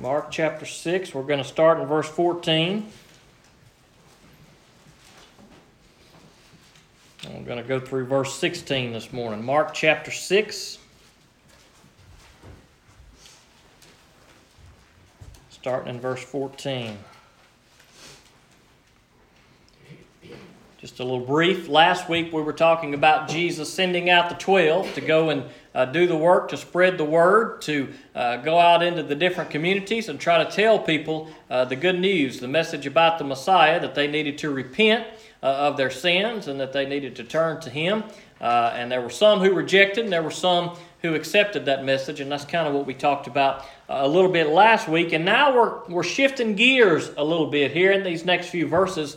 Mark chapter 6. We're going to start in verse 14. And we're going to go through verse 16 this morning. Mark chapter 6. Starting in verse 14. Just a little brief. Last week we were talking about Jesus sending out the 12 to go and uh, do the work, to spread the word, to uh, go out into the different communities and try to tell people uh, the good news, the message about the Messiah, that they needed to repent uh, of their sins and that they needed to turn to Him. Uh, and there were some who rejected, and there were some who accepted that message, and that's kind of what we talked about uh, a little bit last week. And now we're, we're shifting gears a little bit here in these next few verses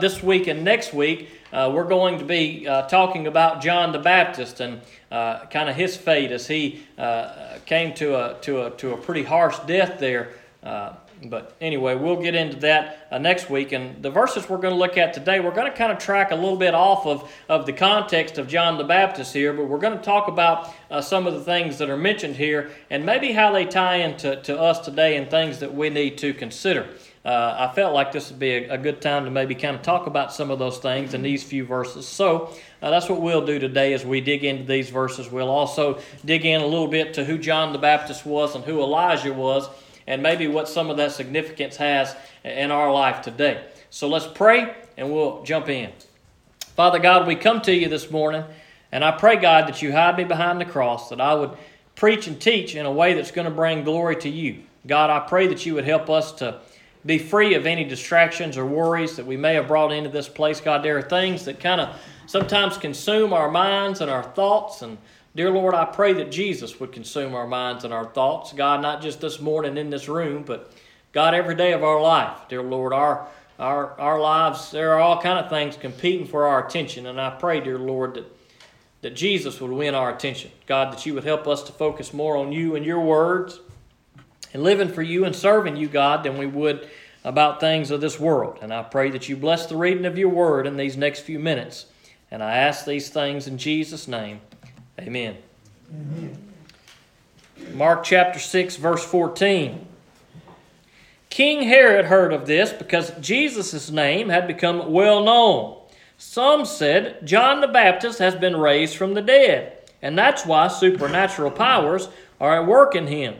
this week and next week, uh, we're going to be uh, talking about John the Baptist and uh, kind of his fate as he uh, came to a, to, a, to a pretty harsh death there. Uh, but anyway, we'll get into that next week. And the verses we're going to look at today, we're going to kind of track a little bit off of, of the context of John the Baptist here, but we're going to talk about some of the things that are mentioned here and maybe how they tie into to us today and things that we need to consider uh, I felt like this would be a, a, good time to maybe kind of talk about some of those things in these few verses. So uh, that's what we'll do today as we dig into these verses. We'll also dig in a little bit to who John the Baptist was and who Elijah was, and maybe what some of that significance has in our life today. So let's pray and we'll jump in. Father God, we come to you this morning, and I pray, God, that you hide me behind the cross, that I would preach and teach in a way that's going to bring glory to you. God, I pray that you would help us to be free of any distractions or worries that we may have brought into this place. God, there are things that kind of sometimes consume our minds and our thoughts. And dear Lord, I pray that Jesus would consume our minds and our thoughts. God, not just this morning in this room, but God, every day of our life. Dear Lord, our our, our lives, there are all kind of things competing for our attention. And I pray, dear Lord, that, that Jesus would win our attention. God, that you would help us to focus more on you and your words and living for you and serving you, God, than we would about things of this world. And I pray that you bless the reading of your word in these next few minutes. And I ask these things in Jesus' name. Amen. Amen. Mark chapter 6, verse 14. King Herod heard of this because Jesus' name had become well known. Some said John the Baptist has been raised from the dead, and that's why supernatural powers are at work in him.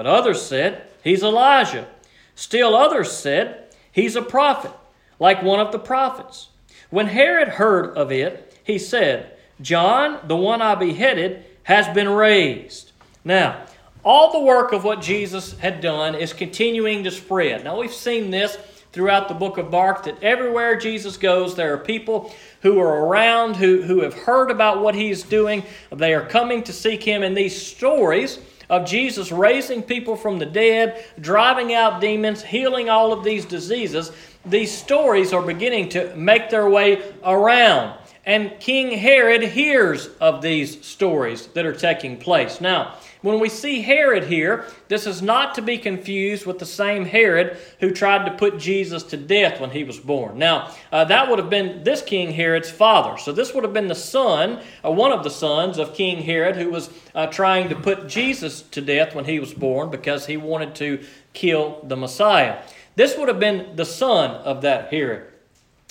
But others said, He's Elijah. Still others said, He's a prophet, like one of the prophets. When Herod heard of it, he said, John, the one I beheaded, has been raised. Now, all the work of what Jesus had done is continuing to spread. Now, we've seen this throughout the book of Mark that everywhere Jesus goes, there are people who are around who, who have heard about what he's doing. They are coming to seek him, and these stories of Jesus raising people from the dead, driving out demons, healing all of these diseases, these stories are beginning to make their way around. And King Herod hears of these stories that are taking place. Now, when we see Herod here, this is not to be confused with the same Herod who tried to put Jesus to death when he was born. Now, uh, that would have been this King Herod's father. So, this would have been the son, uh, one of the sons of King Herod, who was uh, trying to put Jesus to death when he was born because he wanted to kill the Messiah. This would have been the son of that Herod.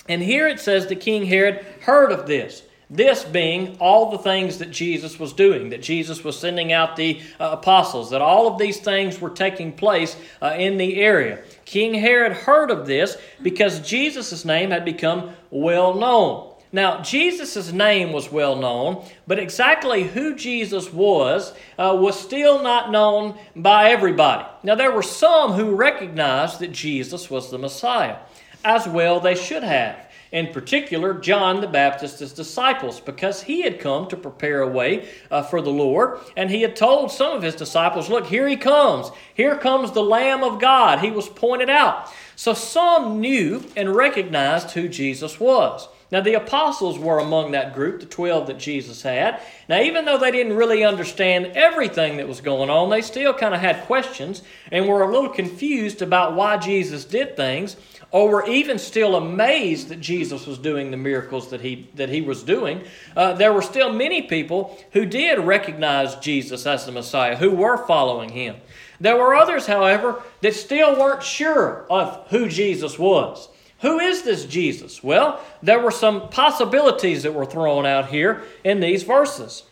And here it says that King Herod heard of this. This being all the things that Jesus was doing, that Jesus was sending out the uh, apostles, that all of these things were taking place uh, in the area. King Herod heard of this because Jesus' name had become well known. Now, Jesus' name was well known, but exactly who Jesus was uh, was still not known by everybody. Now, there were some who recognized that Jesus was the Messiah, as well they should have in particular John the Baptist's disciples, because he had come to prepare a way uh, for the Lord, and he had told some of his disciples, Look, here he comes. Here comes the Lamb of God. He was pointed out. So some knew and recognized who Jesus was. Now, the apostles were among that group, the 12 that Jesus had. Now, even though they didn't really understand everything that was going on, they still kind of had questions and were a little confused about why Jesus did things or were even still amazed that Jesus was doing the miracles that he, that he was doing, uh, there were still many people who did recognize Jesus as the Messiah, who were following him. There were others, however, that still weren't sure of who Jesus was. Who is this Jesus? Well, there were some possibilities that were thrown out here in these verses.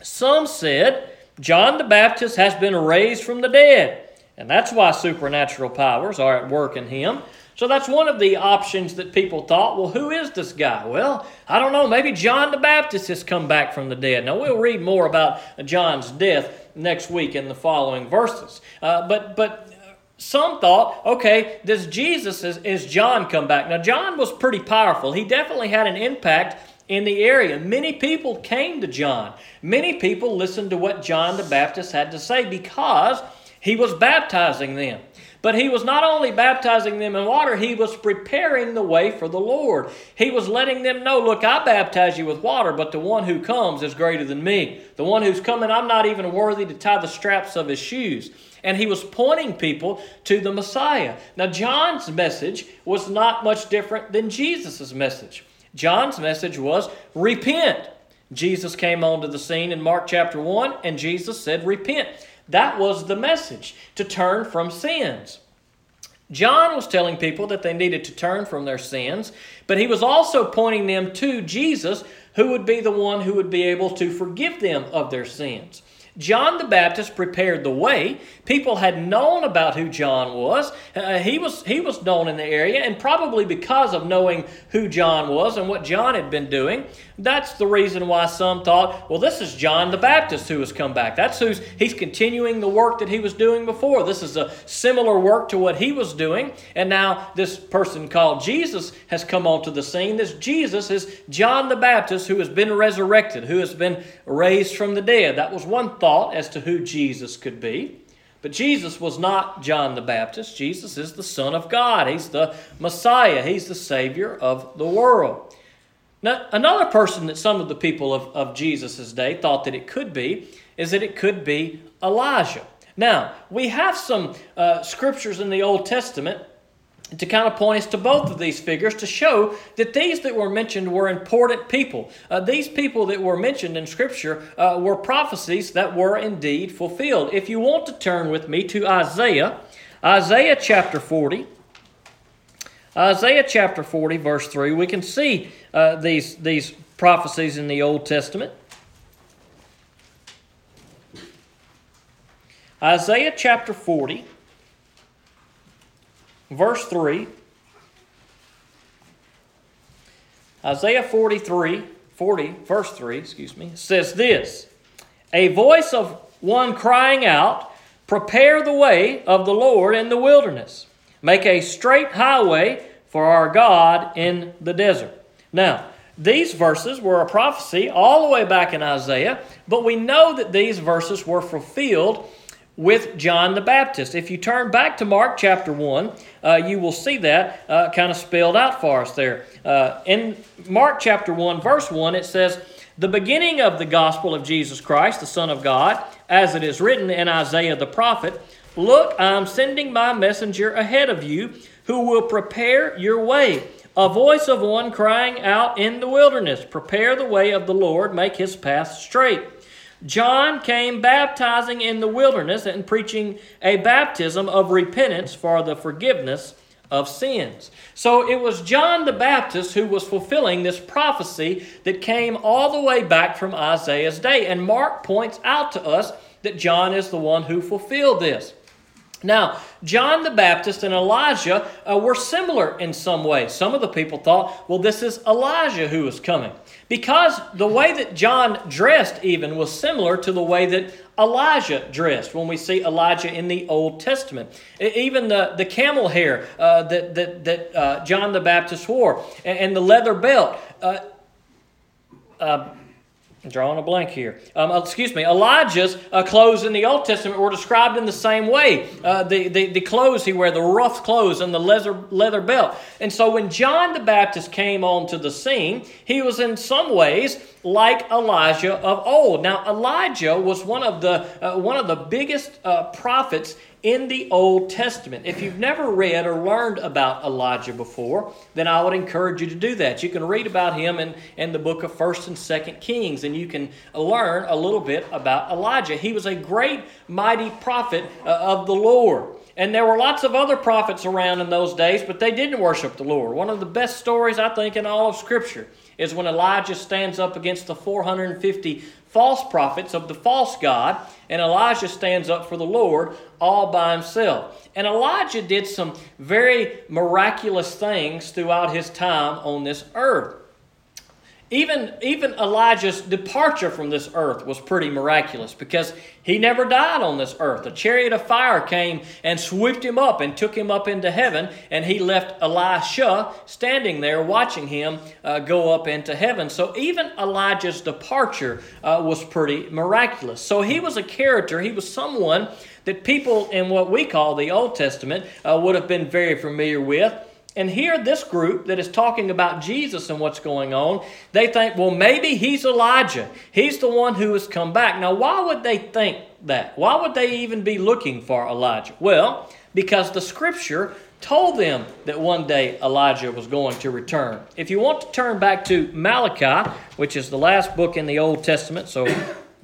Some said John the Baptist has been raised from the dead, and that's why supernatural powers are at work in him. So that's one of the options that people thought, well, who is this guy? Well, I don't know. Maybe John the Baptist has come back from the dead. Now, we'll read more about John's death next week in the following verses. Uh, but, but some thought, okay, does Jesus, is, is John come back? Now, John was pretty powerful. He definitely had an impact in the area. Many people came to John. Many people listened to what John the Baptist had to say because he was baptizing them. But he was not only baptizing them in water, he was preparing the way for the Lord. He was letting them know, look, I baptize you with water, but the one who comes is greater than me. The one who's coming, I'm not even worthy to tie the straps of his shoes. And he was pointing people to the Messiah. Now, John's message was not much different than Jesus' message. John's message was repent. Jesus came onto the scene in Mark chapter 1, and Jesus said, Repent. That was the message to turn from sins. John was telling people that they needed to turn from their sins, but he was also pointing them to Jesus, who would be the one who would be able to forgive them of their sins. John the Baptist prepared the way. People had known about who John was. Uh, he was he was known in the area, and probably because of knowing who John was and what John had been doing, that's the reason why some thought, well, this is John the Baptist who has come back. That's who's he's continuing the work that he was doing before. This is a similar work to what he was doing, and now this person called Jesus has come onto the scene. This Jesus is John the Baptist who has been resurrected, who has been raised from the dead. That was one thought as to who Jesus could be. But Jesus was not John the Baptist. Jesus is the Son of God. He's the Messiah. He's the Savior of the world. Now, another person that some of the people of, of Jesus' day thought that it could be is that it could be Elijah. Now, we have some uh, scriptures in the Old Testament to kind of point us to both of these figures to show that these that were mentioned were important people. Uh, these people that were mentioned in Scripture uh, were prophecies that were indeed fulfilled. If you want to turn with me to Isaiah, Isaiah chapter 40. Isaiah chapter 40, verse 3, we can see uh, these, these prophecies in the Old Testament. Isaiah chapter 40, verse 3. Isaiah 43, 40, verse 3, excuse me, says this A voice of one crying out, Prepare the way of the Lord in the wilderness Make a straight highway for our God in the desert. Now, these verses were a prophecy all the way back in Isaiah, but we know that these verses were fulfilled with John the Baptist. If you turn back to Mark chapter 1, uh, you will see that uh, kind of spelled out for us there. Uh, in Mark chapter 1, verse 1, it says, The beginning of the gospel of Jesus Christ, the Son of God, as it is written in Isaiah the prophet, Look, I'm sending my messenger ahead of you who will prepare your way. A voice of one crying out in the wilderness, Prepare the way of the Lord, make his path straight. John came baptizing in the wilderness and preaching a baptism of repentance for the forgiveness of sins. So it was John the Baptist who was fulfilling this prophecy that came all the way back from Isaiah's day. And Mark points out to us that John is the one who fulfilled this. Now, John the Baptist and Elijah uh, were similar in some ways. Some of the people thought, well, this is Elijah who is coming. Because the way that John dressed, even, was similar to the way that Elijah dressed when we see Elijah in the Old Testament. Even the, the camel hair uh, that, that, that uh, John the Baptist wore and, and the leather belt. Drawing a blank here. Um, uh, excuse me. Elijah's uh, clothes in the Old Testament were described in the same way. Uh, the, the, the clothes he wore, the rough clothes and the leather, leather belt. And so when John the Baptist came onto the scene, he was in some ways like Elijah of old. Now, Elijah was one of the, uh, one of the biggest uh, prophets in the Old Testament. If you've never read or learned about Elijah before, then I would encourage you to do that. You can read about him in, in the book of 1st and 2nd Kings, and you can learn a little bit about Elijah. He was a great, mighty prophet uh, of the Lord. And there were lots of other prophets around in those days, but they didn't worship the Lord. One of the best stories, I think, in all of Scripture is when Elijah stands up against the 450 false prophets of the false God, and Elijah stands up for the Lord all by himself. And Elijah did some very miraculous things throughout his time on this earth. Even, even Elijah's departure from this earth was pretty miraculous because he never died on this earth. A chariot of fire came and swooped him up and took him up into heaven, and he left Elisha standing there watching him uh, go up into heaven. So even Elijah's departure uh, was pretty miraculous. So he was a character, he was someone that people in what we call the Old Testament uh, would have been very familiar with. And here, this group that is talking about Jesus and what's going on, they think, well, maybe he's Elijah. He's the one who has come back. Now, why would they think that? Why would they even be looking for Elijah? Well, because the scripture told them that one day Elijah was going to return. If you want to turn back to Malachi, which is the last book in the Old Testament, so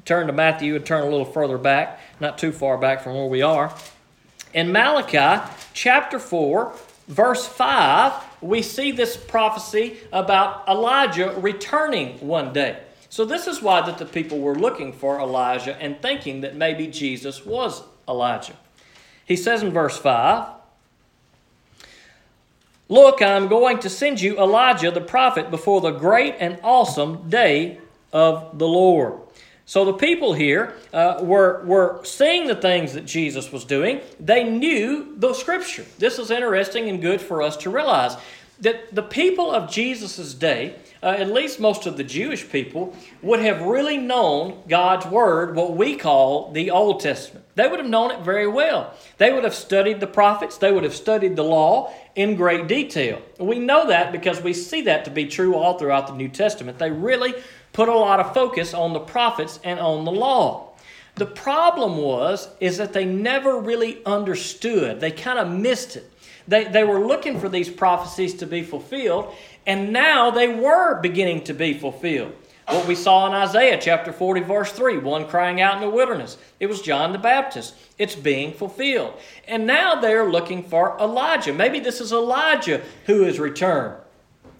turn to Matthew and turn a little further back, not too far back from where we are. In Malachi chapter 4, verse 5, we see this prophecy about Elijah returning one day. So this is why that the people were looking for Elijah and thinking that maybe Jesus was Elijah. He says in verse 5, Look, I'm going to send you Elijah the prophet before the great and awesome day of the Lord. So the people here uh, were, were seeing the things that Jesus was doing. They knew the scripture. This is interesting and good for us to realize that the people of Jesus' day, uh, at least most of the Jewish people, would have really known God's Word, what we call the Old Testament. They would have known it very well. They would have studied the prophets, they would have studied the law in great detail. We know that because we see that to be true all throughout the New Testament. They really put a lot of focus on the prophets and on the law. The problem was is that they never really understood. They kind of missed it. They, they were looking for these prophecies to be fulfilled, and now they were beginning to be fulfilled. What we saw in Isaiah chapter 40, verse 3, one crying out in the wilderness. It was John the Baptist. It's being fulfilled. And now they're looking for Elijah. Maybe this is Elijah who is returned.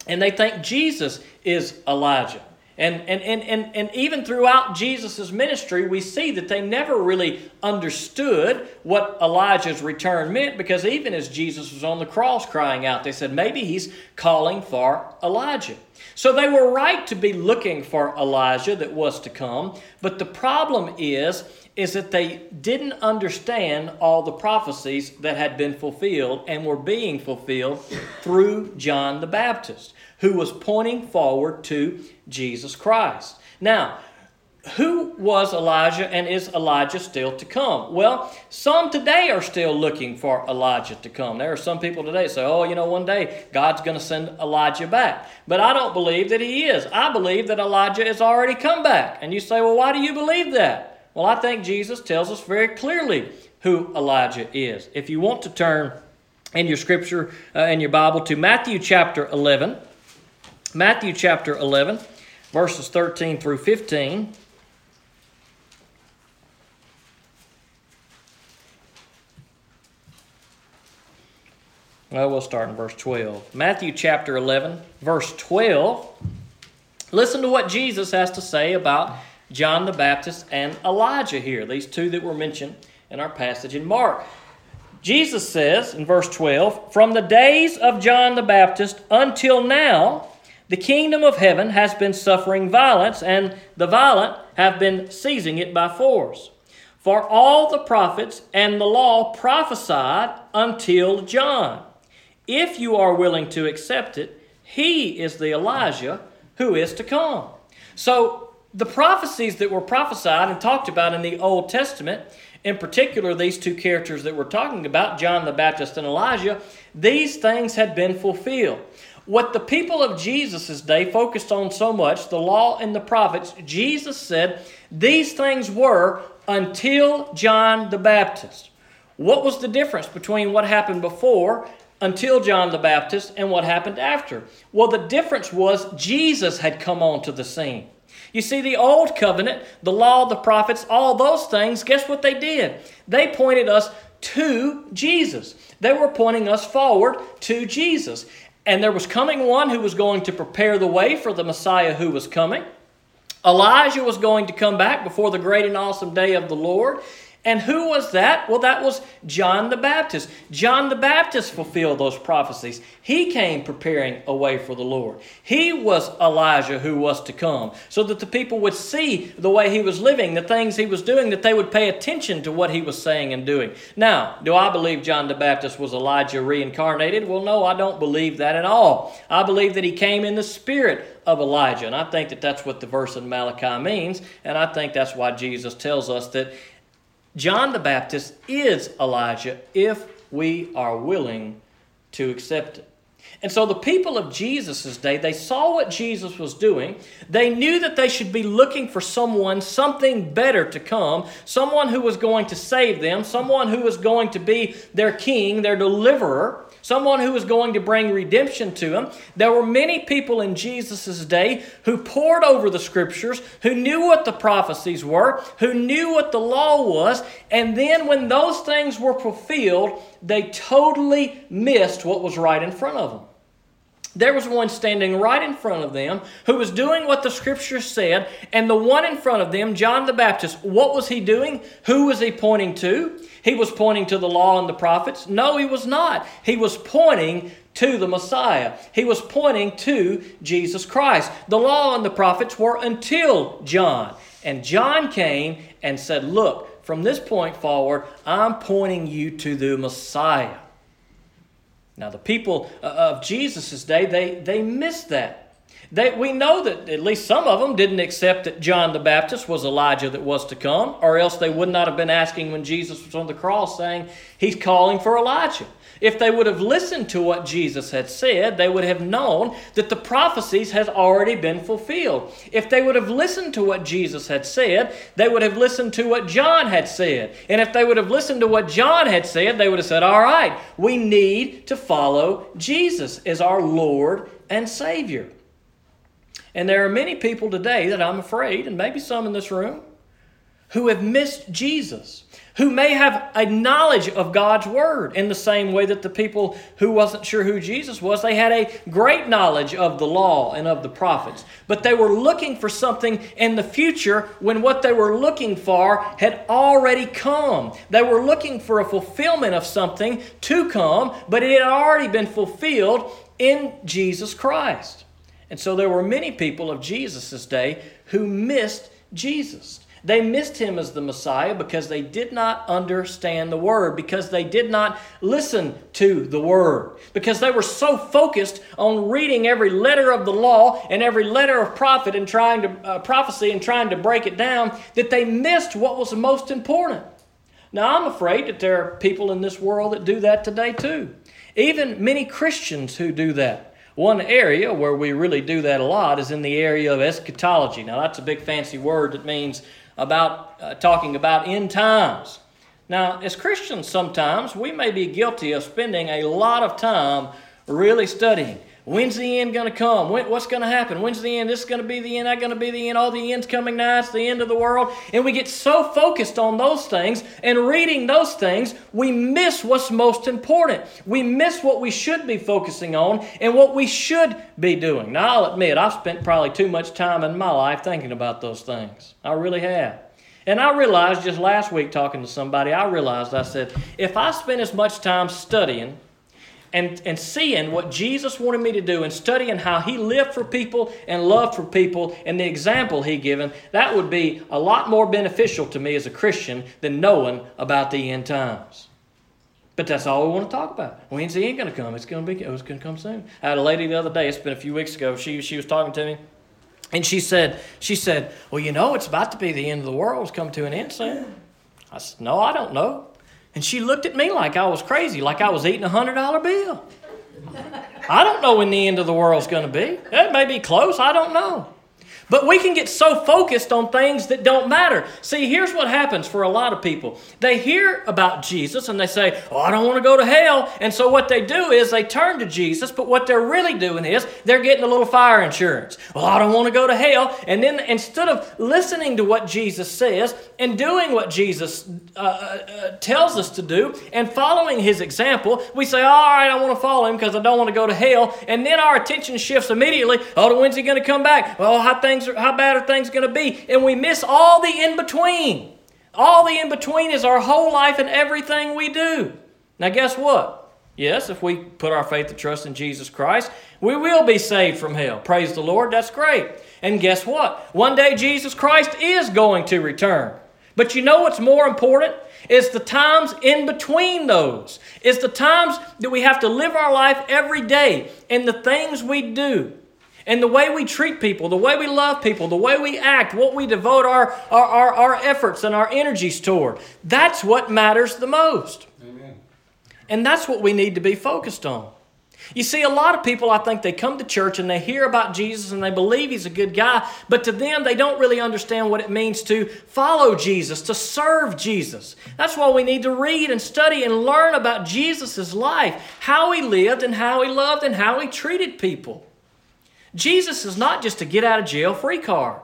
And they think Jesus is Elijah. And, and, and, and, and even throughout Jesus' ministry, we see that they never really understood what Elijah's return meant because even as Jesus was on the cross crying out, they said, maybe he's calling for Elijah. So they were right to be looking for Elijah that was to come, but the problem is is that they didn't understand all the prophecies that had been fulfilled and were being fulfilled through John the Baptist who was pointing forward to Jesus Christ. Now, who was Elijah and is Elijah still to come? Well, some today are still looking for Elijah to come. There are some people today say, oh, you know, one day God's going to send Elijah back. But I don't believe that he is. I believe that Elijah has already come back. And you say, well, why do you believe that? Well, I think Jesus tells us very clearly who Elijah is. If you want to turn in your scripture, uh, in your Bible, to Matthew chapter 11. Matthew chapter 11, verses 13 through 15. Well, we'll start in verse 12. Matthew chapter 11, verse 12. Listen to what Jesus has to say about John the Baptist and Elijah here, these two that were mentioned in our passage in Mark. Jesus says in verse 12, From the days of John the Baptist until now, the kingdom of heaven has been suffering violence, and the violent have been seizing it by force. For all the prophets and the law prophesied until John. If you are willing to accept it, he is the Elijah who is to come. So, the prophecies that were prophesied and talked about in the Old Testament, in particular these two characters that we're talking about, John the Baptist and Elijah, these things had been fulfilled. What the people of Jesus' day focused on so much, the law and the prophets, Jesus said these things were until John the Baptist. What was the difference between what happened before until John the Baptist and what happened after? Well, the difference was Jesus had come onto the scene. You see, the old covenant, the law, the prophets, all those things, guess what they did? They pointed us to Jesus. They were pointing us forward to Jesus. And there was coming one who was going to prepare the way for the Messiah who was coming. Elijah was going to come back before the great and awesome day of the Lord. And who was that? Well, that was John the Baptist. John the Baptist fulfilled those prophecies. He came preparing a way for the Lord. He was Elijah who was to come, so that the people would see the way he was living, the things he was doing, that they would pay attention to what he was saying and doing. Now, do I believe John the Baptist was Elijah reincarnated? Well, no, I don't believe that at all. I believe that he came in the spirit of Elijah. And I think that that's what the verse in Malachi means. And I think that's why Jesus tells us that John the Baptist is Elijah if we are willing to accept it. And so the people of Jesus' day, they saw what Jesus was doing. They knew that they should be looking for someone, something better to come, someone who was going to save them, someone who was going to be their king, their deliverer someone who was going to bring redemption to them. There were many people in Jesus' day who pored over the scriptures, who knew what the prophecies were, who knew what the law was, and then when those things were fulfilled, they totally missed what was right in front of them. There was one standing right in front of them who was doing what the scripture said, and the one in front of them, John the Baptist, what was he doing? Who was he pointing to? He was pointing to the law and the prophets? No, he was not. He was pointing to the Messiah. He was pointing to Jesus Christ. The law and the prophets were until John. And John came and said, Look, from this point forward, I'm pointing you to the Messiah. Now, the people uh, of Jesus' day, they, they missed that. They, we know that at least some of them didn't accept that John the Baptist was Elijah that was to come, or else they would not have been asking when Jesus was on the cross saying, He's calling for Elijah. If they would have listened to what Jesus had said, they would have known that the prophecies had already been fulfilled. If they would have listened to what Jesus had said, they would have listened to what John had said. And if they would have listened to what John had said, they would have said, All right, we need to follow Jesus as our Lord and Savior. And there are many people today that I'm afraid, and maybe some in this room, who have missed Jesus who may have a knowledge of God's word in the same way that the people who wasn't sure who Jesus was, they had a great knowledge of the law and of the prophets. But they were looking for something in the future when what they were looking for had already come. They were looking for a fulfillment of something to come, but it had already been fulfilled in Jesus Christ. And so there were many people of Jesus' day who missed Jesus. They missed him as the Messiah because they did not understand the Word, because they did not listen to the Word, because they were so focused on reading every letter of the law and every letter of prophet and trying to uh, prophecy and trying to break it down that they missed what was most important. Now, I'm afraid that there are people in this world that do that today too. Even many Christians who do that. One area where we really do that a lot is in the area of eschatology. Now, that's a big fancy word that means about uh, talking about end times. Now, as Christians, sometimes we may be guilty of spending a lot of time really studying. When's the end going to come? When, what's going to happen? When's the end? This is going to be the end. That going to be the end. All the ends coming now. It's the end of the world. And we get so focused on those things and reading those things, we miss what's most important. We miss what we should be focusing on and what we should be doing. Now, I'll admit, I've spent probably too much time in my life thinking about those things. I really have. And I realized just last week talking to somebody, I realized, I said, if I spend as much time studying, and, and seeing what Jesus wanted me to do and studying how he lived for people and loved for people and the example he given, that would be a lot more beneficial to me as a Christian than knowing about the end times. But that's all we want to talk about. When's the end going to come? It's going to be. Oh, it's going to come soon. I had a lady the other day. It's been a few weeks ago. She she was talking to me, and she said she said, "Well, you know, it's about to be the end of the world. It's come to an end soon." I said, "No, I don't know." And she looked at me like I was crazy, like I was eating a hundred dollar bill. I don't know when the end of the world's going to be. It may be close. I don't know. But we can get so focused on things that don't matter. See, here's what happens for a lot of people. They hear about Jesus and they say, Oh, I don't want to go to hell. And so what they do is they turn to Jesus, but what they're really doing is they're getting a little fire insurance. Well, I don't want to go to hell. And then instead of listening to what Jesus says and doing what Jesus uh, uh, uh tells us to do and following his example, we say, All right, I want to follow him because I don't want to go to hell. And then our attention shifts immediately. Oh, when's he going to come back? Well, how things are, how bad are things going to be? And we miss all the in between. All the in between is our whole life and everything we do. Now, guess what? Yes, if we put our faith and trust in Jesus Christ, we will be saved from hell. Praise the Lord, that's great. And guess what? One day Jesus Christ is going to return. But you know what's more important? It's the times in between those. It's the times that we have to live our life every day and the things we do and the way we treat people, the way we love people, the way we act, what we devote our, our, our, our efforts and our energies toward. That's what matters the most. Amen. And that's what we need to be focused on. You see, a lot of people, I think, they come to church and they hear about Jesus and they believe he's a good guy, but to them, they don't really understand what it means to follow Jesus, to serve Jesus. That's why we need to read and study and learn about Jesus' life, how he lived and how he loved and how he treated people. Jesus is not just a get out of jail free card.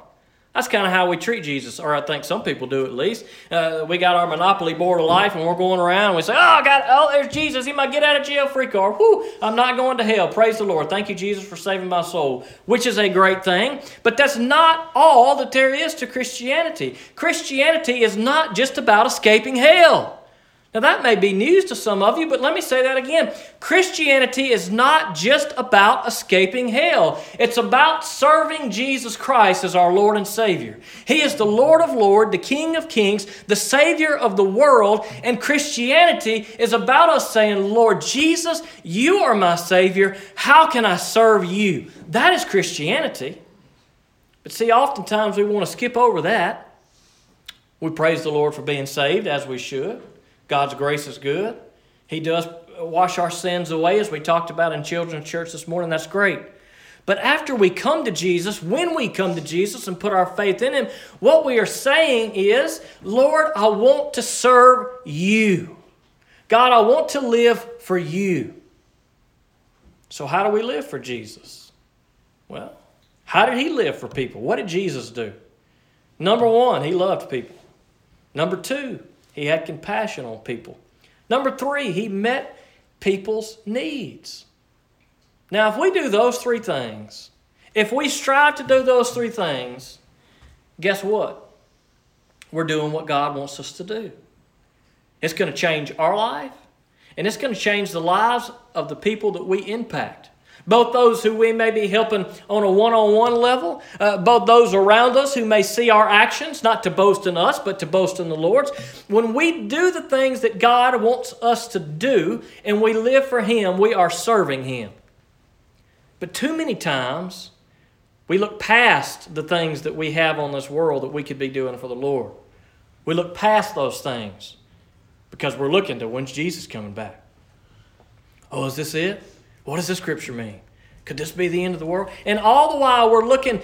That's kind of how we treat Jesus, or I think some people do at least. Uh, we got our monopoly board of life, and we're going around. And we say, "Oh, I got, oh, there's Jesus. He might get out of jail free card. Whoo! I'm not going to hell. Praise the Lord. Thank you, Jesus, for saving my soul." Which is a great thing, but that's not all that there is to Christianity. Christianity is not just about escaping hell. Now, that may be news to some of you, but let me say that again. Christianity is not just about escaping hell, it's about serving Jesus Christ as our Lord and Savior. He is the Lord of Lords, the King of Kings, the Savior of the world, and Christianity is about us saying, Lord Jesus, you are my Savior. How can I serve you? That is Christianity. But see, oftentimes we want to skip over that. We praise the Lord for being saved, as we should. God's grace is good. He does wash our sins away, as we talked about in children's church this morning. That's great. But after we come to Jesus, when we come to Jesus and put our faith in Him, what we are saying is, Lord, I want to serve you. God, I want to live for you. So, how do we live for Jesus? Well, how did He live for people? What did Jesus do? Number one, He loved people. Number two, he had compassion on people. Number three, he met people's needs. Now, if we do those three things, if we strive to do those three things, guess what? We're doing what God wants us to do. It's going to change our life, and it's going to change the lives of the people that we impact both those who we may be helping on a one on one level, uh, both those around us who may see our actions, not to boast in us, but to boast in the Lord's. When we do the things that God wants us to do and we live for Him, we are serving Him. But too many times, we look past the things that we have on this world that we could be doing for the Lord. We look past those things because we're looking to when's Jesus coming back? Oh, is this it? What does the scripture mean? Could this be the end of the world? And all the while we're looking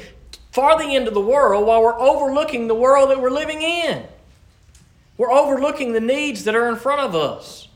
for the end of the world while we're overlooking the world that we're living in. We're overlooking the needs that are in front of us.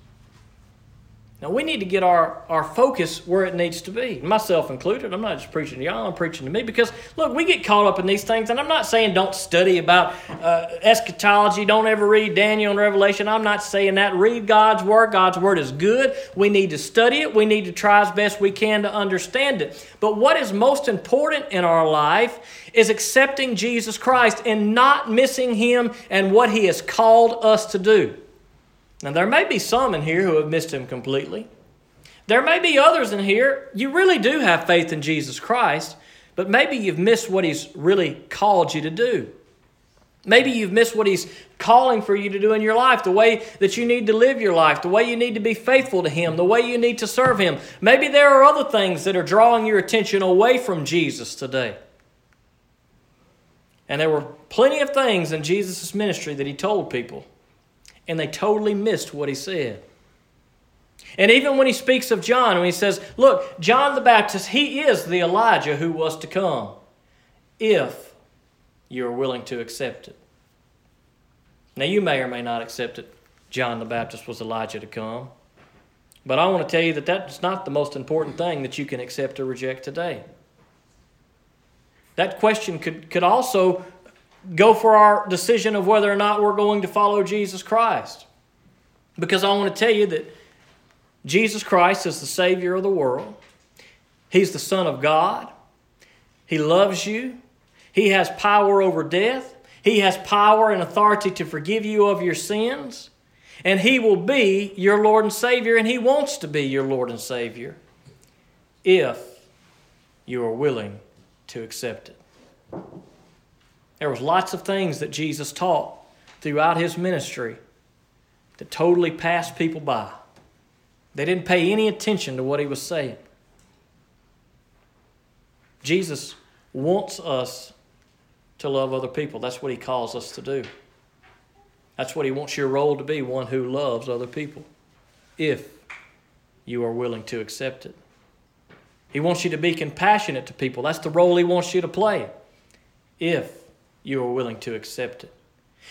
Now, we need to get our, our focus where it needs to be, myself included. I'm not just preaching to y'all, I'm preaching to me because, look, we get caught up in these things, and I'm not saying don't study about uh, eschatology, don't ever read Daniel and Revelation. I'm not saying that. Read God's Word. God's Word is good. We need to study it, we need to try as best we can to understand it. But what is most important in our life is accepting Jesus Christ and not missing Him and what He has called us to do. Now, there may be some in here who have missed him completely. There may be others in here, you really do have faith in Jesus Christ, but maybe you've missed what he's really called you to do. Maybe you've missed what he's calling for you to do in your life, the way that you need to live your life, the way you need to be faithful to him, the way you need to serve him. Maybe there are other things that are drawing your attention away from Jesus today. And there were plenty of things in Jesus' ministry that he told people and they totally missed what he said. And even when he speaks of John, when he says, Look, John the Baptist, he is the Elijah who was to come, if you are willing to accept it. Now, you may or may not accept it. John the Baptist was Elijah to come. But I want to tell you that that's not the most important thing that you can accept or reject today. That question could, could also go for our decision of whether or not we're going to follow Jesus Christ. Because I want to tell you that Jesus Christ is the Savior of the world, He's the Son of God, He loves you, He has power over death, He has power and authority to forgive you of your sins, and He will be your Lord and Savior, and He wants to be your Lord and Savior if you are willing to accept it. There was lots of things that Jesus taught throughout his ministry that totally passed people by. They didn't pay any attention to what he was saying. Jesus wants us to love other people. That's what he calls us to do. That's what he wants your role to be one who loves other people, if you are willing to accept it. He wants you to be compassionate to people. That's the role he wants you to play, if you are willing to accept it.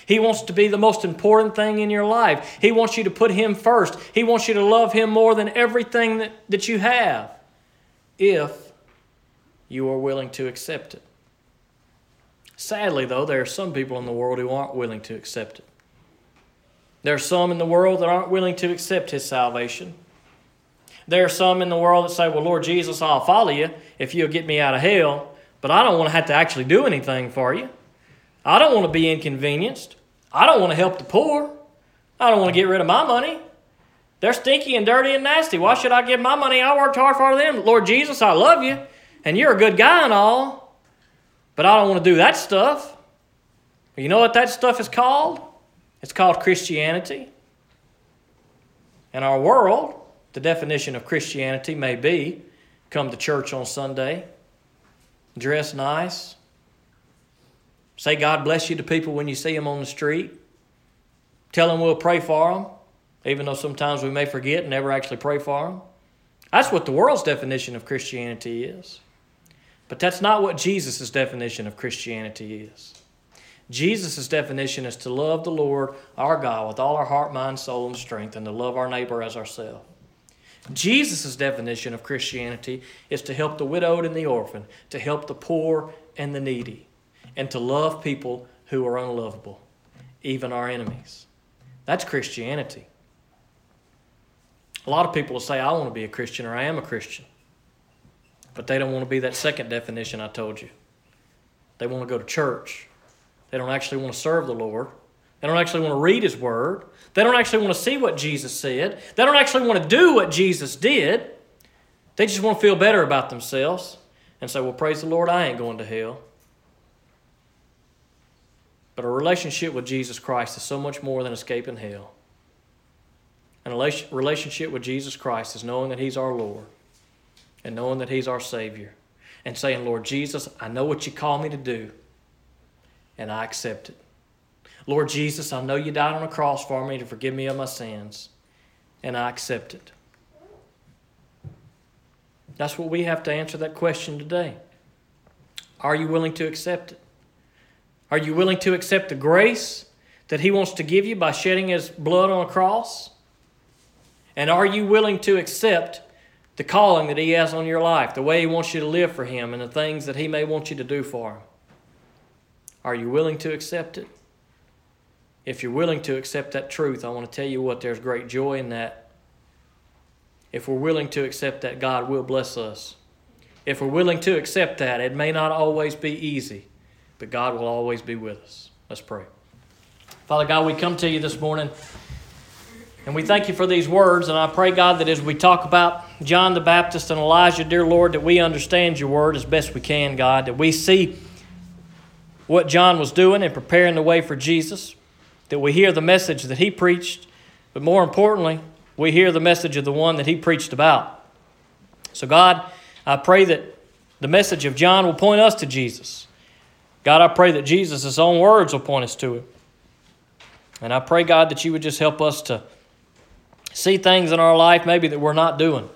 He wants to be the most important thing in your life. He wants you to put Him first. He wants you to love Him more than everything that, that you have if you are willing to accept it. Sadly, though, there are some people in the world who aren't willing to accept it. There are some in the world that aren't willing to accept His salvation. There are some in the world that say, Well, Lord Jesus, I'll follow you if you'll get me out of hell, but I don't want to have to actually do anything for you. I don't want to be inconvenienced. I don't want to help the poor. I don't want to get rid of my money. They're stinky and dirty and nasty. Why should I give my money? I worked hard for them. Lord Jesus, I love you, and you're a good guy and all, but I don't want to do that stuff. You know what that stuff is called? It's called Christianity. In our world, the definition of Christianity may be come to church on Sunday, dress nice, Say God bless you to people when you see them on the street. Tell them we'll pray for them, even though sometimes we may forget and never actually pray for them. That's what the world's definition of Christianity is. But that's not what Jesus' definition of Christianity is. Jesus' definition is to love the Lord our God with all our heart, mind, soul, and strength, and to love our neighbor as ourselves. Jesus' definition of Christianity is to help the widowed and the orphan, to help the poor and the needy and to love people who are unlovable, even our enemies. That's Christianity. A lot of people will say, I want to be a Christian or I am a Christian. But they don't want to be that second definition I told you. They want to go to church. They don't actually want to serve the Lord. They don't actually want to read His Word. They don't actually want to see what Jesus said. They don't actually want to do what Jesus did. They just want to feel better about themselves and say, Well, praise the Lord, I ain't going to hell. But a relationship with Jesus Christ is so much more than escaping hell. And a relationship with Jesus Christ is knowing that He's our Lord and knowing that He's our Savior and saying, Lord Jesus, I know what you call me to do, and I accept it. Lord Jesus, I know you died on a cross for me to forgive me of my sins, and I accept it. That's what we have to answer that question today. Are you willing to accept it? Are you willing to accept the grace that He wants to give you by shedding His blood on a cross? And are you willing to accept the calling that He has on your life, the way He wants you to live for Him, and the things that He may want you to do for Him? Are you willing to accept it? If you're willing to accept that truth, I want to tell you what, there's great joy in that. If we're willing to accept that, God will bless us. If we're willing to accept that, it may not always be easy but God will always be with us. Let's pray. Father God, we come to you this morning and we thank you for these words. And I pray, God, that as we talk about John the Baptist and Elijah, dear Lord, that we understand your word as best we can, God, that we see what John was doing and preparing the way for Jesus, that we hear the message that he preached, but more importantly, we hear the message of the one that he preached about. So, God, I pray that the message of John will point us to Jesus. God, I pray that Jesus' own words will point us to it. And I pray, God, that you would just help us to see things in our life maybe that we're not doing.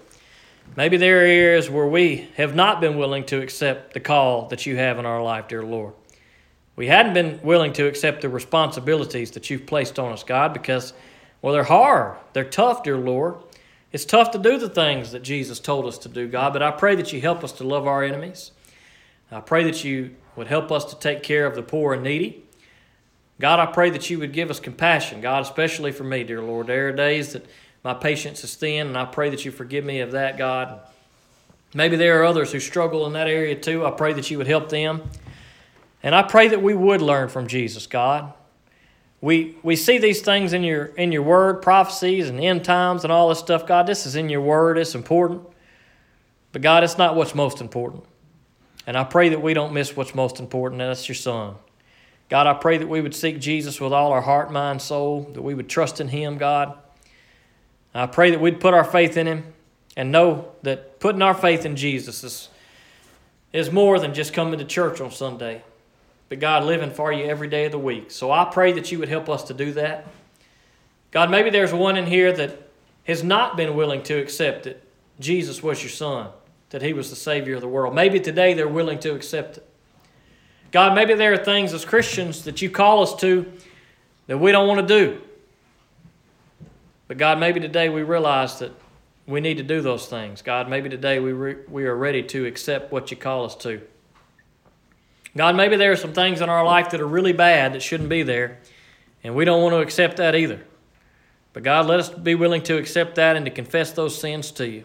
Maybe there are areas where we have not been willing to accept the call that you have in our life, dear Lord. we hadn't been willing to accept the responsibilities that you've placed on us, God, because, well, they're hard. They're tough, dear Lord. It's tough to do the things that Jesus told us to do, God, but I pray that you help us to love our enemies. I pray that you would help us to take care of the poor and needy. God, I pray that you would give us compassion, God, especially for me, dear Lord. There are days that my patience is thin, and I pray that you forgive me of that, God. Maybe there are others who struggle in that area too. I pray that you would help them. And I pray that we would learn from Jesus, God. We, we see these things in your, in your word, prophecies and end times and all this stuff. God, this is in your word. It's important. But God, it's not what's most important. And I pray that we don't miss what's most important, and that's your Son. God, I pray that we would seek Jesus with all our heart, mind, soul, that we would trust in Him, God. I pray that we'd put our faith in Him and know that putting our faith in Jesus is, is more than just coming to church on Sunday, but God living for you every day of the week. So I pray that you would help us to do that. God, maybe there's one in here that has not been willing to accept that Jesus was your Son, that He was the Savior of the world. Maybe today they're willing to accept it. God, maybe there are things as Christians that you call us to that we don't want to do. But God, maybe today we realize that we need to do those things. God, maybe today we, re- we are ready to accept what you call us to. God, maybe there are some things in our life that are really bad that shouldn't be there, and we don't want to accept that either. But God, let us be willing to accept that and to confess those sins to you.